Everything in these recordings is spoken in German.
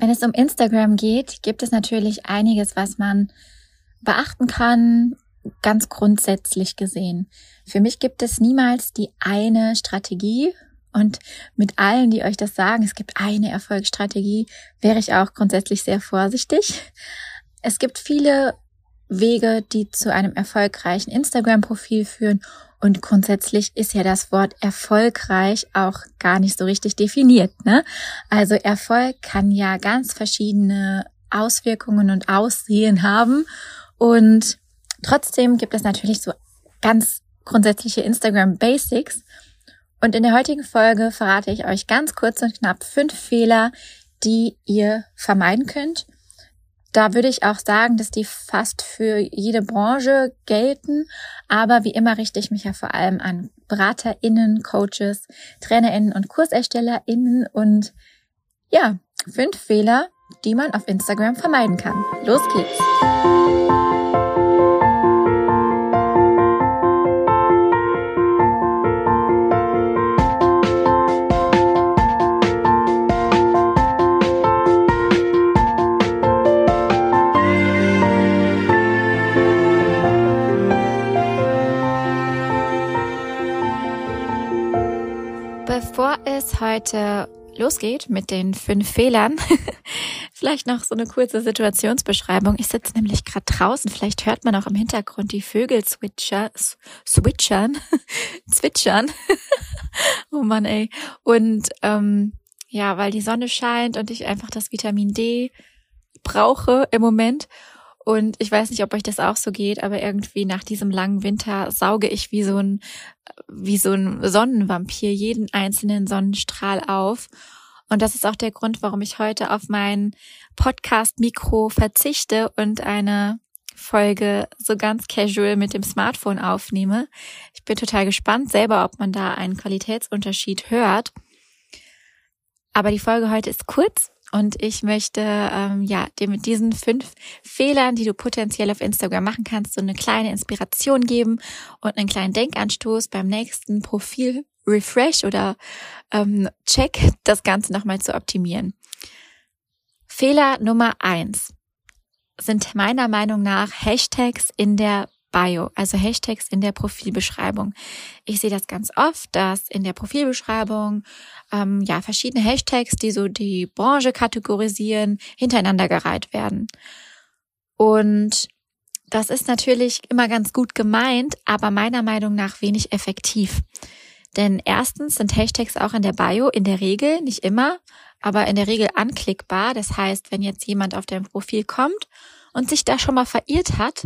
Wenn es um Instagram geht, gibt es natürlich einiges, was man beachten kann, ganz grundsätzlich gesehen. Für mich gibt es niemals die eine Strategie und mit allen, die euch das sagen, es gibt eine Erfolgsstrategie, wäre ich auch grundsätzlich sehr vorsichtig. Es gibt viele Wege, die zu einem erfolgreichen Instagram-Profil führen und grundsätzlich ist ja das Wort erfolgreich auch gar nicht so richtig definiert. Ne? Also Erfolg kann ja ganz verschiedene Auswirkungen und Aussehen haben. Und trotzdem gibt es natürlich so ganz grundsätzliche Instagram Basics. Und in der heutigen Folge verrate ich euch ganz kurz und knapp fünf Fehler, die ihr vermeiden könnt da würde ich auch sagen, dass die fast für jede Branche gelten. Aber wie immer richte ich mich ja vor allem an BeraterInnen, Coaches, TrainerInnen und KurserstellerInnen und ja, fünf Fehler, die man auf Instagram vermeiden kann. Los geht's! Heute losgeht mit den fünf Fehlern, vielleicht noch so eine kurze Situationsbeschreibung. Ich sitze nämlich gerade draußen. Vielleicht hört man auch im Hintergrund die Vögel switcher, switchern, zwitschern. oh Mann, ey. Und ähm, ja, weil die Sonne scheint und ich einfach das Vitamin D brauche im Moment und ich weiß nicht, ob euch das auch so geht, aber irgendwie nach diesem langen Winter sauge ich wie so ein, wie so ein Sonnenvampir jeden einzelnen Sonnenstrahl auf. Und das ist auch der Grund, warum ich heute auf mein Podcast-Mikro verzichte und eine Folge so ganz casual mit dem Smartphone aufnehme. Ich bin total gespannt selber, ob man da einen Qualitätsunterschied hört. Aber die Folge heute ist kurz und ich möchte ähm, ja dir mit diesen fünf Fehlern, die du potenziell auf Instagram machen kannst, so eine kleine Inspiration geben und einen kleinen Denkanstoß beim nächsten Profil Refresh oder ähm, Check das Ganze nochmal zu optimieren. Fehler Nummer eins sind meiner Meinung nach Hashtags in der Bio, also Hashtags in der Profilbeschreibung. Ich sehe das ganz oft, dass in der Profilbeschreibung ähm, ja verschiedene Hashtags, die so die Branche kategorisieren, hintereinander gereiht werden. Und das ist natürlich immer ganz gut gemeint, aber meiner Meinung nach wenig effektiv. Denn erstens sind Hashtags auch in der Bio in der Regel, nicht immer, aber in der Regel anklickbar. Das heißt, wenn jetzt jemand auf dein Profil kommt und sich da schon mal verirrt hat,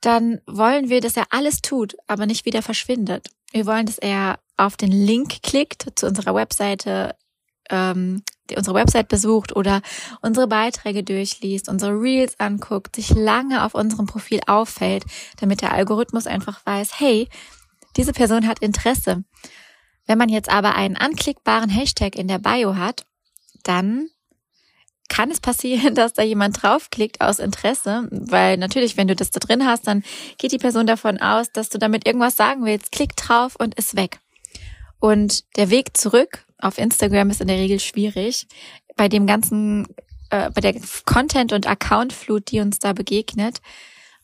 dann wollen wir, dass er alles tut, aber nicht wieder verschwindet. Wir wollen, dass er auf den Link klickt zu unserer Webseite, ähm, unsere Website besucht oder unsere Beiträge durchliest, unsere Reels anguckt, sich lange auf unserem Profil auffällt, damit der Algorithmus einfach weiß, hey, diese Person hat Interesse. Wenn man jetzt aber einen anklickbaren Hashtag in der Bio hat, dann kann es passieren, dass da jemand draufklickt aus Interesse, weil natürlich, wenn du das da drin hast, dann geht die Person davon aus, dass du damit irgendwas sagen willst. Klick drauf und ist weg. Und der Weg zurück auf Instagram ist in der Regel schwierig. Bei dem ganzen, äh, bei der Content- und Account-Flut, die uns da begegnet,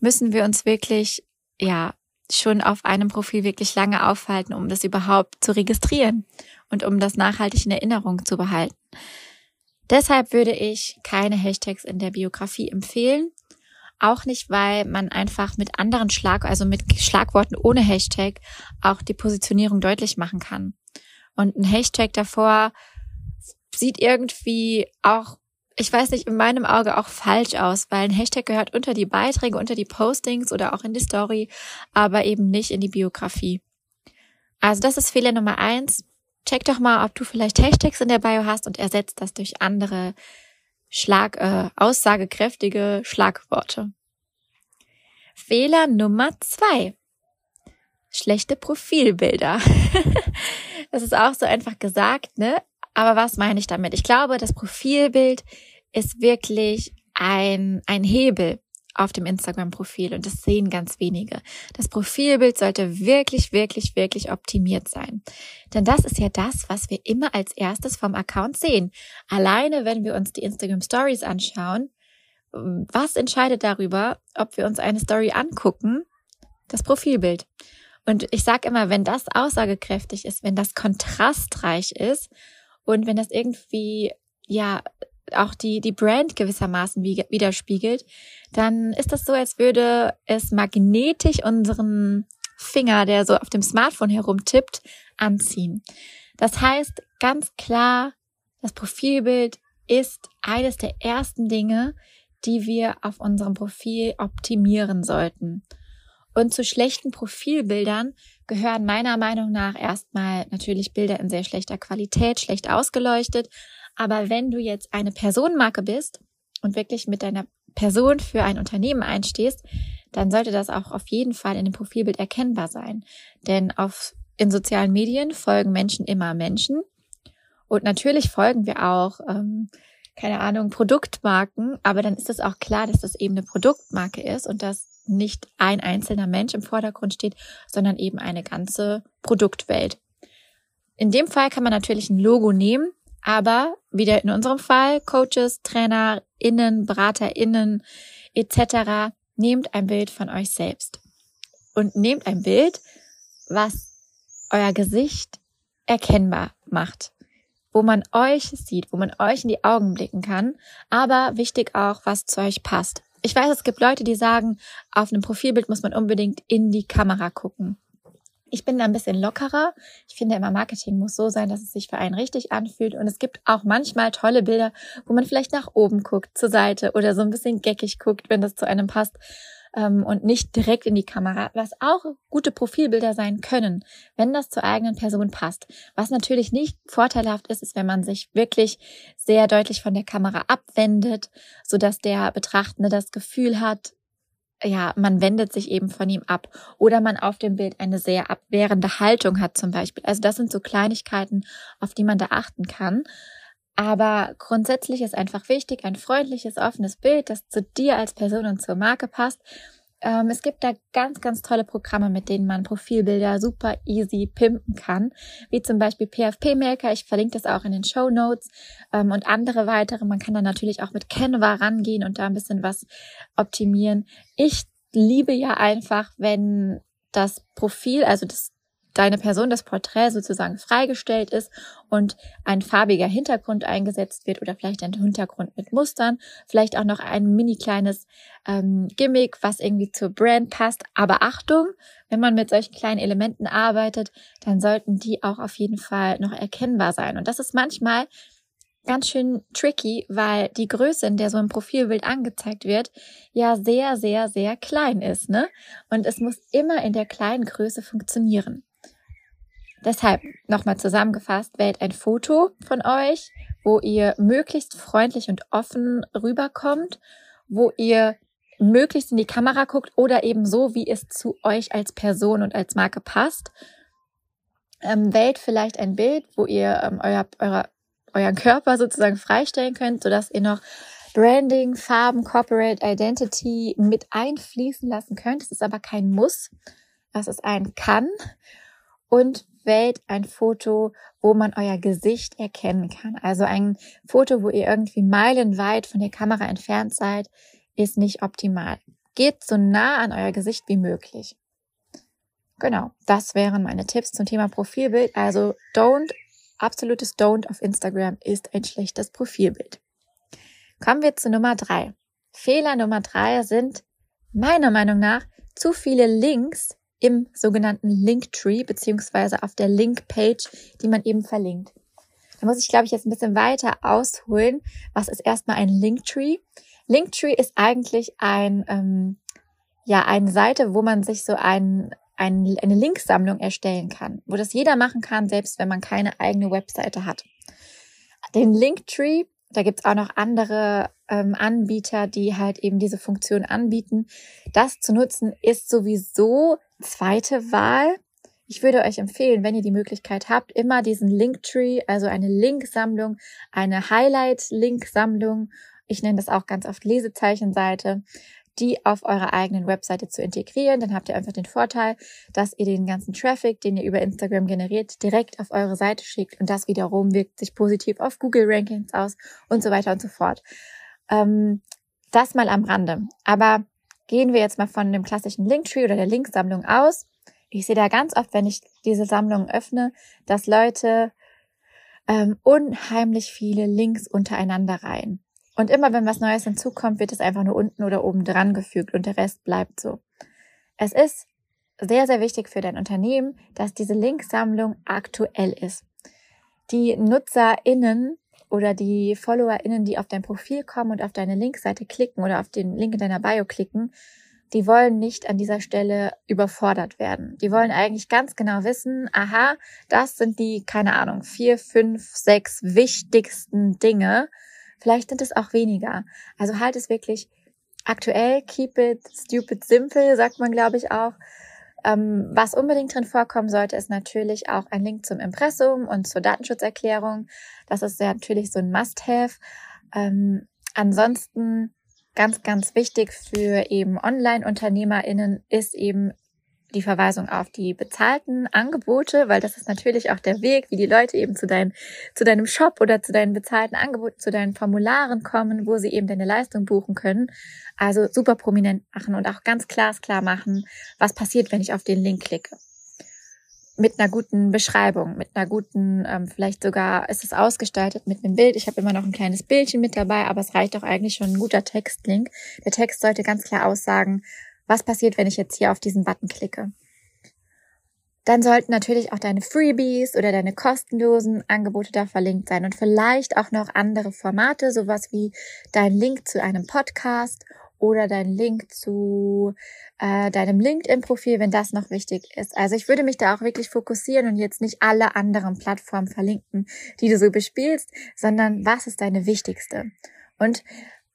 müssen wir uns wirklich, ja, schon auf einem Profil wirklich lange aufhalten, um das überhaupt zu registrieren und um das nachhaltig in Erinnerung zu behalten. Deshalb würde ich keine Hashtags in der Biografie empfehlen. Auch nicht, weil man einfach mit anderen Schlag, also mit Schlagworten ohne Hashtag auch die Positionierung deutlich machen kann. Und ein Hashtag davor sieht irgendwie auch, ich weiß nicht, in meinem Auge auch falsch aus, weil ein Hashtag gehört unter die Beiträge, unter die Postings oder auch in die Story, aber eben nicht in die Biografie. Also das ist Fehler Nummer eins. Check doch mal, ob du vielleicht Hashtags in der Bio hast und ersetzt das durch andere Schlag, äh, aussagekräftige Schlagworte. Fehler Nummer zwei. Schlechte Profilbilder. das ist auch so einfach gesagt, ne? Aber was meine ich damit? Ich glaube, das Profilbild ist wirklich ein, ein Hebel auf dem Instagram-Profil und das sehen ganz wenige. Das Profilbild sollte wirklich, wirklich, wirklich optimiert sein. Denn das ist ja das, was wir immer als erstes vom Account sehen. Alleine, wenn wir uns die Instagram Stories anschauen, was entscheidet darüber, ob wir uns eine Story angucken? Das Profilbild. Und ich sage immer, wenn das aussagekräftig ist, wenn das kontrastreich ist und wenn das irgendwie ja auch die, die Brand gewissermaßen widerspiegelt, dann ist das so, als würde es magnetisch unseren Finger, der so auf dem Smartphone herumtippt, anziehen. Das heißt ganz klar, das Profilbild ist eines der ersten Dinge, die wir auf unserem Profil optimieren sollten. Und zu schlechten Profilbildern gehören meiner Meinung nach erstmal natürlich Bilder in sehr schlechter Qualität, schlecht ausgeleuchtet, aber wenn du jetzt eine Personenmarke bist und wirklich mit deiner Person für ein Unternehmen einstehst, dann sollte das auch auf jeden Fall in dem Profilbild erkennbar sein. Denn auf, in sozialen Medien folgen Menschen immer Menschen. Und natürlich folgen wir auch, ähm, keine Ahnung, Produktmarken, aber dann ist es auch klar, dass das eben eine Produktmarke ist und dass nicht ein einzelner Mensch im Vordergrund steht, sondern eben eine ganze Produktwelt. In dem Fall kann man natürlich ein Logo nehmen, aber wieder in unserem Fall, Coaches, TrainerInnen, BeraterInnen etc., nehmt ein Bild von euch selbst. Und nehmt ein Bild, was euer Gesicht erkennbar macht. Wo man euch sieht, wo man euch in die Augen blicken kann, aber wichtig auch, was zu euch passt. Ich weiß, es gibt Leute, die sagen, auf einem Profilbild muss man unbedingt in die Kamera gucken. Ich bin da ein bisschen lockerer. Ich finde immer, Marketing muss so sein, dass es sich für einen richtig anfühlt. Und es gibt auch manchmal tolle Bilder, wo man vielleicht nach oben guckt, zur Seite oder so ein bisschen geckig guckt, wenn das zu einem passt ähm, und nicht direkt in die Kamera, was auch gute Profilbilder sein können, wenn das zur eigenen Person passt. Was natürlich nicht vorteilhaft ist, ist, wenn man sich wirklich sehr deutlich von der Kamera abwendet, so dass der Betrachtende das Gefühl hat, ja, man wendet sich eben von ihm ab oder man auf dem Bild eine sehr abwehrende Haltung hat zum Beispiel. Also das sind so Kleinigkeiten, auf die man da achten kann. Aber grundsätzlich ist einfach wichtig, ein freundliches, offenes Bild, das zu dir als Person und zur Marke passt. Ähm, es gibt da ganz, ganz tolle Programme, mit denen man Profilbilder super easy pimpen kann, wie zum Beispiel PFP Maker. Ich verlinke das auch in den Show Notes ähm, und andere weitere. Man kann dann natürlich auch mit Canva rangehen und da ein bisschen was optimieren. Ich liebe ja einfach, wenn das Profil, also das deine Person, das Porträt sozusagen freigestellt ist und ein farbiger Hintergrund eingesetzt wird oder vielleicht ein Hintergrund mit Mustern, vielleicht auch noch ein mini kleines ähm, Gimmick, was irgendwie zur Brand passt. Aber Achtung, wenn man mit solchen kleinen Elementen arbeitet, dann sollten die auch auf jeden Fall noch erkennbar sein. Und das ist manchmal ganz schön tricky, weil die Größe, in der so ein Profilbild angezeigt wird, ja sehr, sehr, sehr klein ist, ne? Und es muss immer in der kleinen Größe funktionieren. Deshalb nochmal zusammengefasst, wählt ein Foto von euch, wo ihr möglichst freundlich und offen rüberkommt, wo ihr möglichst in die Kamera guckt oder eben so, wie es zu euch als Person und als Marke passt. Ähm, wählt vielleicht ein Bild, wo ihr ähm, euer, euer, euren Körper sozusagen freistellen könnt, sodass ihr noch Branding, Farben, Corporate Identity mit einfließen lassen könnt. Es ist aber kein Muss, was es ein kann. Und wählt ein Foto, wo man euer Gesicht erkennen kann. Also ein Foto, wo ihr irgendwie meilenweit von der Kamera entfernt seid, ist nicht optimal. Geht so nah an euer Gesicht wie möglich. Genau, das wären meine Tipps zum Thema Profilbild. Also don't, absolutes Don't auf Instagram ist ein schlechtes Profilbild. Kommen wir zu Nummer drei. Fehler Nummer drei sind meiner Meinung nach zu viele Links im sogenannten Linktree beziehungsweise auf der Linkpage, die man eben verlinkt. Da muss ich, glaube ich, jetzt ein bisschen weiter ausholen. Was ist erstmal ein Linktree? Linktree ist eigentlich ein, ähm, ja, eine Seite, wo man sich so ein, ein, eine Linksammlung erstellen kann, wo das jeder machen kann, selbst wenn man keine eigene Webseite hat. Den Linktree, da gibt's auch noch andere ähm, Anbieter, die halt eben diese Funktion anbieten. Das zu nutzen ist sowieso zweite Wahl. Ich würde euch empfehlen, wenn ihr die Möglichkeit habt, immer diesen Linktree, also eine Linksammlung, eine Highlight-Linksammlung, ich nenne das auch ganz oft Lesezeichenseite, die auf eurer eigenen Webseite zu integrieren. Dann habt ihr einfach den Vorteil, dass ihr den ganzen Traffic, den ihr über Instagram generiert, direkt auf eure Seite schickt und das wiederum wirkt sich positiv auf Google Rankings aus und so weiter und so fort. Ähm, das mal am Rande. Aber gehen wir jetzt mal von dem klassischen Linktree oder der Linksammlung aus. Ich sehe da ganz oft, wenn ich diese Sammlung öffne, dass Leute ähm, unheimlich viele Links untereinander rein. Und immer wenn was Neues hinzukommt, wird es einfach nur unten oder oben dran gefügt und der Rest bleibt so. Es ist sehr, sehr wichtig für dein Unternehmen, dass diese Linksammlung aktuell ist. Die NutzerInnen oder die FollowerInnen, die auf dein Profil kommen und auf deine Linkseite klicken oder auf den Link in deiner Bio klicken, die wollen nicht an dieser Stelle überfordert werden. Die wollen eigentlich ganz genau wissen, aha, das sind die, keine Ahnung, vier, fünf, sechs wichtigsten Dinge. Vielleicht sind es auch weniger. Also halt es wirklich aktuell, keep it stupid simple, sagt man, glaube ich, auch. Ähm, was unbedingt drin vorkommen sollte, ist natürlich auch ein Link zum Impressum und zur Datenschutzerklärung. Das ist ja natürlich so ein Must-Have. Ähm, ansonsten ganz, ganz wichtig für eben Online-UnternehmerInnen ist eben die Verweisung auf die bezahlten Angebote, weil das ist natürlich auch der Weg, wie die Leute eben zu, dein, zu deinem Shop oder zu deinen bezahlten Angeboten, zu deinen Formularen kommen, wo sie eben deine Leistung buchen können. Also super prominent machen und auch ganz glasklar machen, was passiert, wenn ich auf den Link klicke. Mit einer guten Beschreibung, mit einer guten, ähm, vielleicht sogar ist es ausgestaltet mit einem Bild. Ich habe immer noch ein kleines Bildchen mit dabei, aber es reicht doch eigentlich schon ein guter Textlink. Der Text sollte ganz klar aussagen, was passiert, wenn ich jetzt hier auf diesen Button klicke. Dann sollten natürlich auch deine Freebies oder deine kostenlosen Angebote da verlinkt sein und vielleicht auch noch andere Formate, sowas wie dein Link zu einem Podcast oder dein Link zu äh, deinem LinkedIn-Profil, wenn das noch wichtig ist. Also ich würde mich da auch wirklich fokussieren und jetzt nicht alle anderen Plattformen verlinken, die du so bespielst, sondern was ist deine wichtigste? Und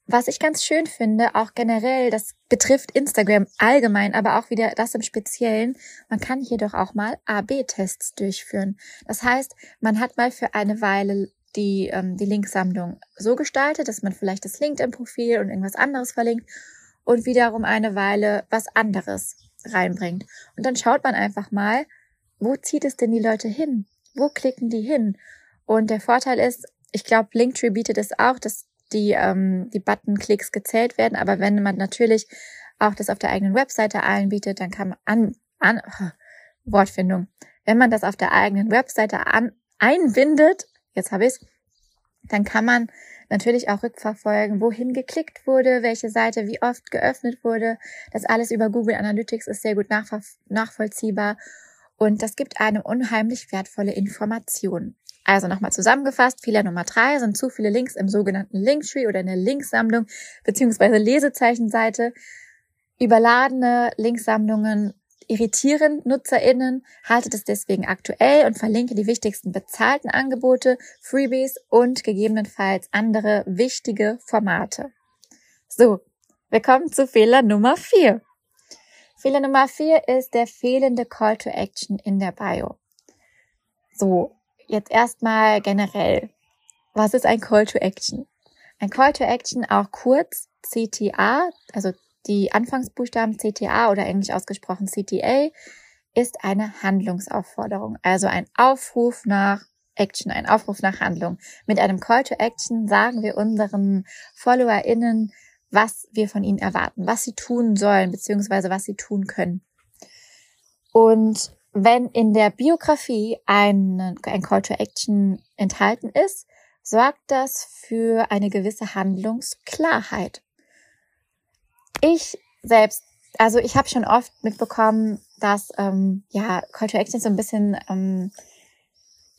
was ich ganz schön finde, auch generell, das betrifft Instagram allgemein, aber auch wieder das im Speziellen, man kann hier doch auch mal AB-Tests durchführen. Das heißt, man hat mal für eine Weile die, ähm, die Linksammlung so gestaltet, dass man vielleicht das LinkedIn-Profil und irgendwas anderes verlinkt und wiederum eine Weile was anderes reinbringt. Und dann schaut man einfach mal, wo zieht es denn die Leute hin? Wo klicken die hin? Und der Vorteil ist, ich glaube, Linktree bietet es auch, dass die, ähm, die Button-Klicks gezählt werden. Aber wenn man natürlich auch das auf der eigenen Webseite anbietet, dann kann man an, an oh, Wortfindung. Wenn man das auf der eigenen Webseite an, einbindet, jetzt habe ich's, dann kann man natürlich auch rückverfolgen, wohin geklickt wurde, welche Seite wie oft geöffnet wurde. Das alles über Google Analytics ist sehr gut nachvollziehbar und das gibt einem unheimlich wertvolle Informationen. Also nochmal zusammengefasst, Fehler Nummer drei sind zu viele Links im sogenannten Linktree oder in der Linksammlung beziehungsweise Lesezeichenseite. Überladene Linksammlungen irritieren NutzerInnen, haltet es deswegen aktuell und verlinke die wichtigsten bezahlten Angebote, Freebies und gegebenenfalls andere wichtige Formate. So, wir kommen zu Fehler Nummer vier. Fehler Nummer vier ist der fehlende Call to Action in der Bio. So, jetzt erstmal generell. Was ist ein Call to Action? Ein Call to Action, auch kurz CTA, also die Anfangsbuchstaben CTA oder englisch ausgesprochen CTA, ist eine Handlungsaufforderung, also ein Aufruf nach Action, ein Aufruf nach Handlung. Mit einem Call to Action sagen wir unseren FollowerInnen, was wir von ihnen erwarten, was sie tun sollen, beziehungsweise was sie tun können. Und wenn in der Biografie ein, ein Call to Action enthalten ist, sorgt das für eine gewisse Handlungsklarheit. Ich selbst, also ich habe schon oft mitbekommen, dass ähm, ja Call to Action so ein bisschen ähm,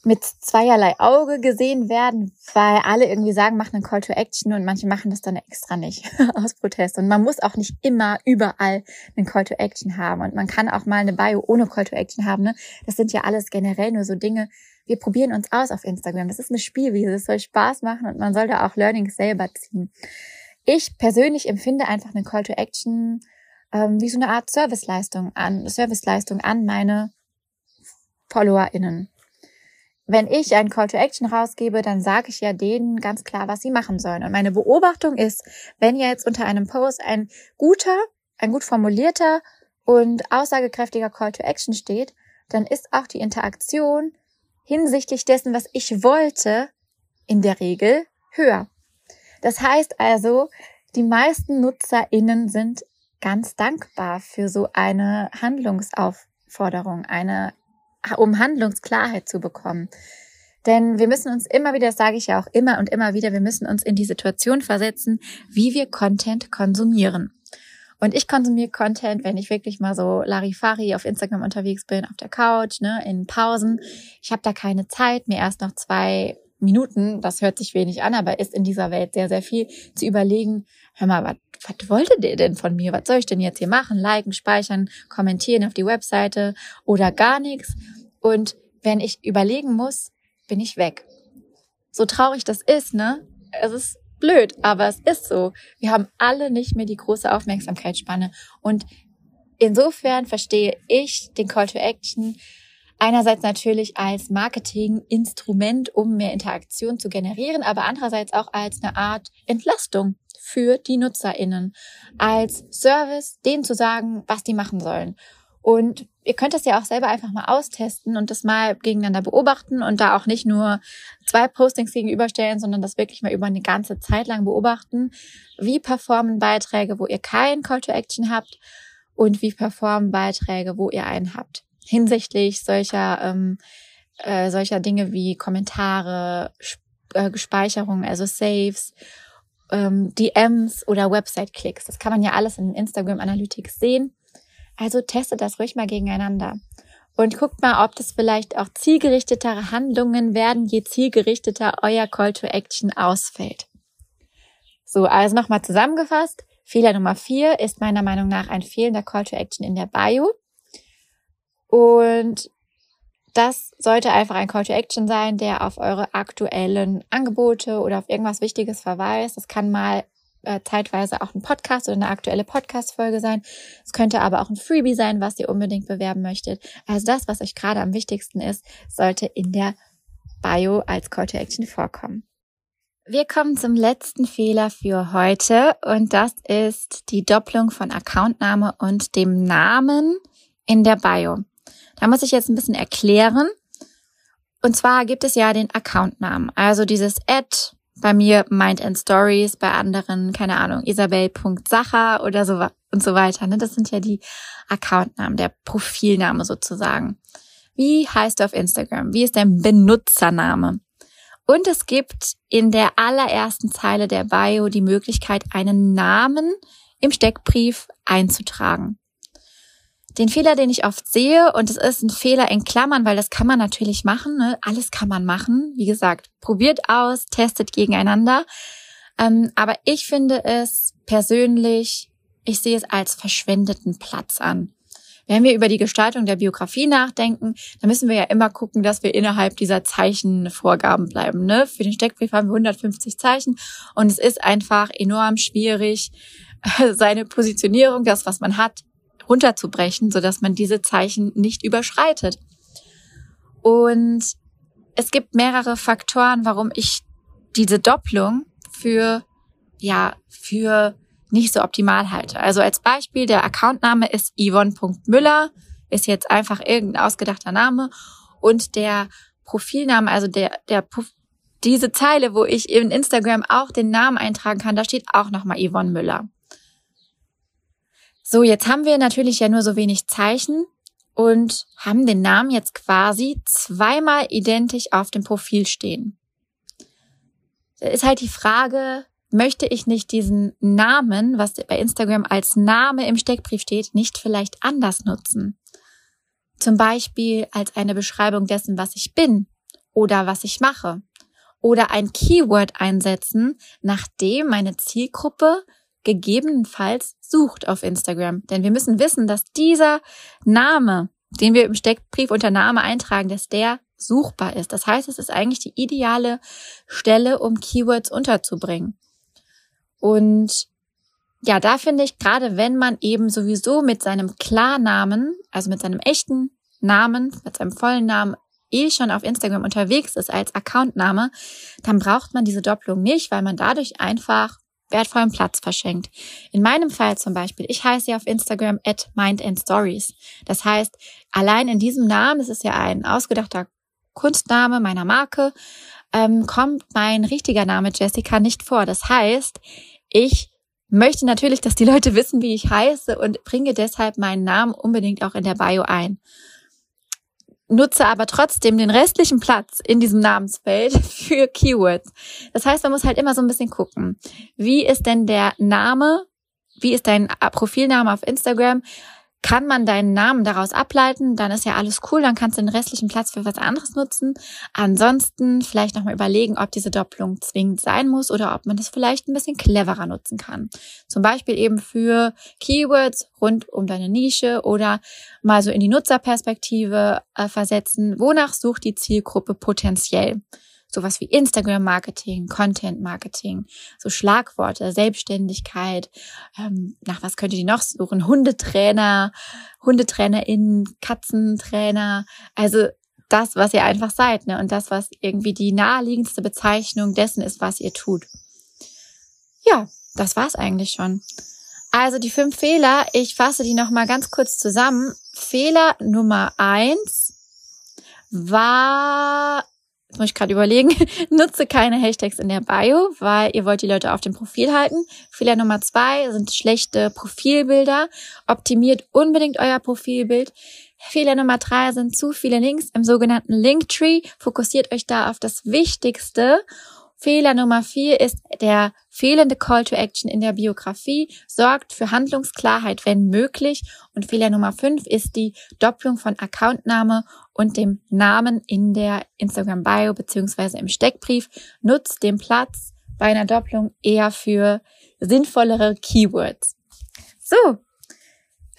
mit zweierlei Auge gesehen werden, weil alle irgendwie sagen, machen einen Call to Action und manche machen das dann extra nicht aus Protest. Und man muss auch nicht immer überall einen Call to Action haben. Und man kann auch mal eine Bio ohne Call to Action haben. Ne? Das sind ja alles generell nur so Dinge. Wir probieren uns aus auf Instagram. Das ist eine Spielwiese. Das soll Spaß machen und man soll da auch Learnings selber ziehen. Ich persönlich empfinde einfach einen Call to Action ähm, wie so eine Art Serviceleistung an, Serviceleistung an meine FollowerInnen wenn ich einen Call to Action rausgebe, dann sage ich ja denen ganz klar, was sie machen sollen. Und meine Beobachtung ist, wenn jetzt unter einem Post ein guter, ein gut formulierter und aussagekräftiger Call to Action steht, dann ist auch die Interaktion hinsichtlich dessen, was ich wollte, in der Regel höher. Das heißt also, die meisten NutzerInnen sind ganz dankbar für so eine Handlungsaufforderung, eine, um Handlungsklarheit zu bekommen. Denn wir müssen uns immer wieder, das sage ich ja auch immer und immer wieder, wir müssen uns in die Situation versetzen, wie wir Content konsumieren. Und ich konsumiere Content, wenn ich wirklich mal so Larifari auf Instagram unterwegs bin, auf der Couch, ne, in Pausen. Ich habe da keine Zeit, mir erst noch zwei Minuten, das hört sich wenig an, aber ist in dieser Welt sehr, sehr viel, zu überlegen, hör mal, was, was wolltet ihr denn von mir? Was soll ich denn jetzt hier machen? Liken, speichern, kommentieren auf die Webseite oder gar nichts. Und wenn ich überlegen muss, bin ich weg. So traurig das ist, ne? Es ist blöd, aber es ist so. Wir haben alle nicht mehr die große Aufmerksamkeitsspanne. Und insofern verstehe ich den Call to Action einerseits natürlich als Marketinginstrument, um mehr Interaktion zu generieren, aber andererseits auch als eine Art Entlastung für die NutzerInnen, als Service, denen zu sagen, was die machen sollen. Und ihr könnt das ja auch selber einfach mal austesten und das mal gegeneinander beobachten und da auch nicht nur zwei Postings gegenüberstellen, sondern das wirklich mal über eine ganze Zeit lang beobachten. Wie performen Beiträge, wo ihr keinen Call to Action habt und wie performen Beiträge, wo ihr einen habt. Hinsichtlich solcher, ähm, äh, solcher Dinge wie Kommentare, äh, Speicherung, also Saves ähm, DMs oder Website-Klicks. Das kann man ja alles in Instagram Analytics sehen. Also testet das ruhig mal gegeneinander. Und guckt mal, ob das vielleicht auch zielgerichtetere Handlungen werden, je zielgerichteter euer Call to Action ausfällt. So, also nochmal zusammengefasst. Fehler Nummer vier ist meiner Meinung nach ein fehlender Call to Action in der Bio. Und das sollte einfach ein Call to Action sein, der auf eure aktuellen Angebote oder auf irgendwas Wichtiges verweist. Das kann mal äh, zeitweise auch ein Podcast oder eine aktuelle Podcast-Folge sein. Es könnte aber auch ein Freebie sein, was ihr unbedingt bewerben möchtet. Also das, was euch gerade am wichtigsten ist, sollte in der Bio als Call to Action vorkommen. Wir kommen zum letzten Fehler für heute und das ist die Doppelung von Accountname und dem Namen in der Bio. Da muss ich jetzt ein bisschen erklären. Und zwar gibt es ja den Accountnamen, also dieses Ad bei mir Mind and Stories, bei anderen, keine Ahnung, Isabel.sacher oder so und so weiter. Ne? Das sind ja die Accountnamen, der Profilname sozusagen. Wie heißt du auf Instagram? Wie ist dein Benutzername? Und es gibt in der allerersten Zeile der Bio die Möglichkeit, einen Namen im Steckbrief einzutragen. Den Fehler, den ich oft sehe, und es ist ein Fehler in Klammern, weil das kann man natürlich machen, ne? alles kann man machen. Wie gesagt, probiert aus, testet gegeneinander. Ähm, aber ich finde es persönlich, ich sehe es als verschwendeten Platz an. Wenn wir über die Gestaltung der Biografie nachdenken, dann müssen wir ja immer gucken, dass wir innerhalb dieser Zeichenvorgaben bleiben. Ne? Für den Steckbrief haben wir 150 Zeichen und es ist einfach enorm schwierig, seine Positionierung, das, was man hat, runterzubrechen, so dass man diese Zeichen nicht überschreitet. Und es gibt mehrere Faktoren, warum ich diese Doppelung für, ja, für nicht so optimal halte. Also als Beispiel, der Accountname ist Yvonne.müller, ist jetzt einfach irgendein ausgedachter Name und der Profilname, also der, der, diese Zeile, wo ich in Instagram auch den Namen eintragen kann, da steht auch nochmal Yvonne Müller. So, jetzt haben wir natürlich ja nur so wenig Zeichen und haben den Namen jetzt quasi zweimal identisch auf dem Profil stehen. Da ist halt die Frage, möchte ich nicht diesen Namen, was bei Instagram als Name im Steckbrief steht, nicht vielleicht anders nutzen? Zum Beispiel als eine Beschreibung dessen, was ich bin oder was ich mache. Oder ein Keyword einsetzen, nachdem meine Zielgruppe gegebenenfalls sucht auf Instagram. Denn wir müssen wissen, dass dieser Name, den wir im Steckbrief unter Name eintragen, dass der suchbar ist. Das heißt, es ist eigentlich die ideale Stelle, um Keywords unterzubringen. Und ja, da finde ich, gerade wenn man eben sowieso mit seinem Klarnamen, also mit seinem echten Namen, mit seinem vollen Namen eh schon auf Instagram unterwegs ist als Accountname, dann braucht man diese Doppelung nicht, weil man dadurch einfach wertvollen Platz verschenkt. In meinem Fall zum Beispiel, ich heiße ja auf Instagram at Mind and Stories. Das heißt, allein in diesem Namen, es ist ja ein ausgedachter Kunstname meiner Marke, ähm, kommt mein richtiger Name Jessica nicht vor. Das heißt, ich möchte natürlich, dass die Leute wissen, wie ich heiße und bringe deshalb meinen Namen unbedingt auch in der Bio ein nutze aber trotzdem den restlichen Platz in diesem Namensfeld für Keywords. Das heißt, man muss halt immer so ein bisschen gucken, wie ist denn der Name, wie ist dein Profilname auf Instagram, kann man deinen Namen daraus ableiten, dann ist ja alles cool, dann kannst du den restlichen Platz für was anderes nutzen. Ansonsten vielleicht nochmal überlegen, ob diese Doppelung zwingend sein muss oder ob man das vielleicht ein bisschen cleverer nutzen kann. Zum Beispiel eben für Keywords rund um deine Nische oder mal so in die Nutzerperspektive äh, versetzen. Wonach sucht die Zielgruppe potenziell? Sowas wie Instagram-Marketing, Content-Marketing, so Schlagworte, Selbstständigkeit, ähm, nach was könnt ihr die noch suchen? Hundetrainer, HundetrainerInnen, Katzentrainer, also das, was ihr einfach seid, ne? Und das, was irgendwie die naheliegendste Bezeichnung dessen ist, was ihr tut. Ja, das war's eigentlich schon. Also die fünf Fehler, ich fasse die nochmal ganz kurz zusammen. Fehler Nummer eins war jetzt muss ich gerade überlegen, nutze keine Hashtags in der Bio, weil ihr wollt die Leute auf dem Profil halten. Fehler Nummer zwei sind schlechte Profilbilder. Optimiert unbedingt euer Profilbild. Fehler Nummer drei sind zu viele Links im sogenannten Linktree. Fokussiert euch da auf das Wichtigste Fehler Nummer vier ist der fehlende Call to Action in der Biografie, sorgt für Handlungsklarheit, wenn möglich. Und Fehler Nummer fünf ist die Doppelung von Accountname und dem Namen in der Instagram Bio beziehungsweise im Steckbrief. Nutzt den Platz bei einer Doppelung eher für sinnvollere Keywords. So.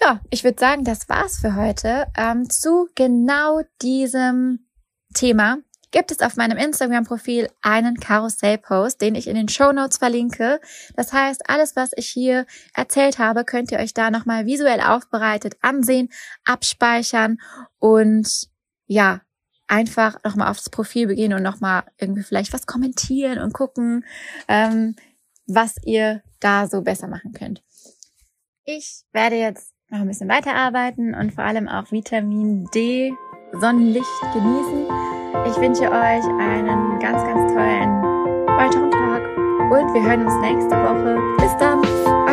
Ja, ich würde sagen, das war's für heute ähm, zu genau diesem Thema gibt es auf meinem Instagram-Profil einen Karussell-Post, den ich in den Show Notes verlinke. Das heißt, alles, was ich hier erzählt habe, könnt ihr euch da nochmal visuell aufbereitet ansehen, abspeichern und ja, einfach nochmal aufs Profil begehen und nochmal irgendwie vielleicht was kommentieren und gucken, ähm, was ihr da so besser machen könnt. Ich werde jetzt noch ein bisschen weiterarbeiten und vor allem auch Vitamin D Sonnenlicht genießen. Ich wünsche euch einen ganz, ganz tollen weiteren Tag und wir hören uns nächste Woche. Bis dann!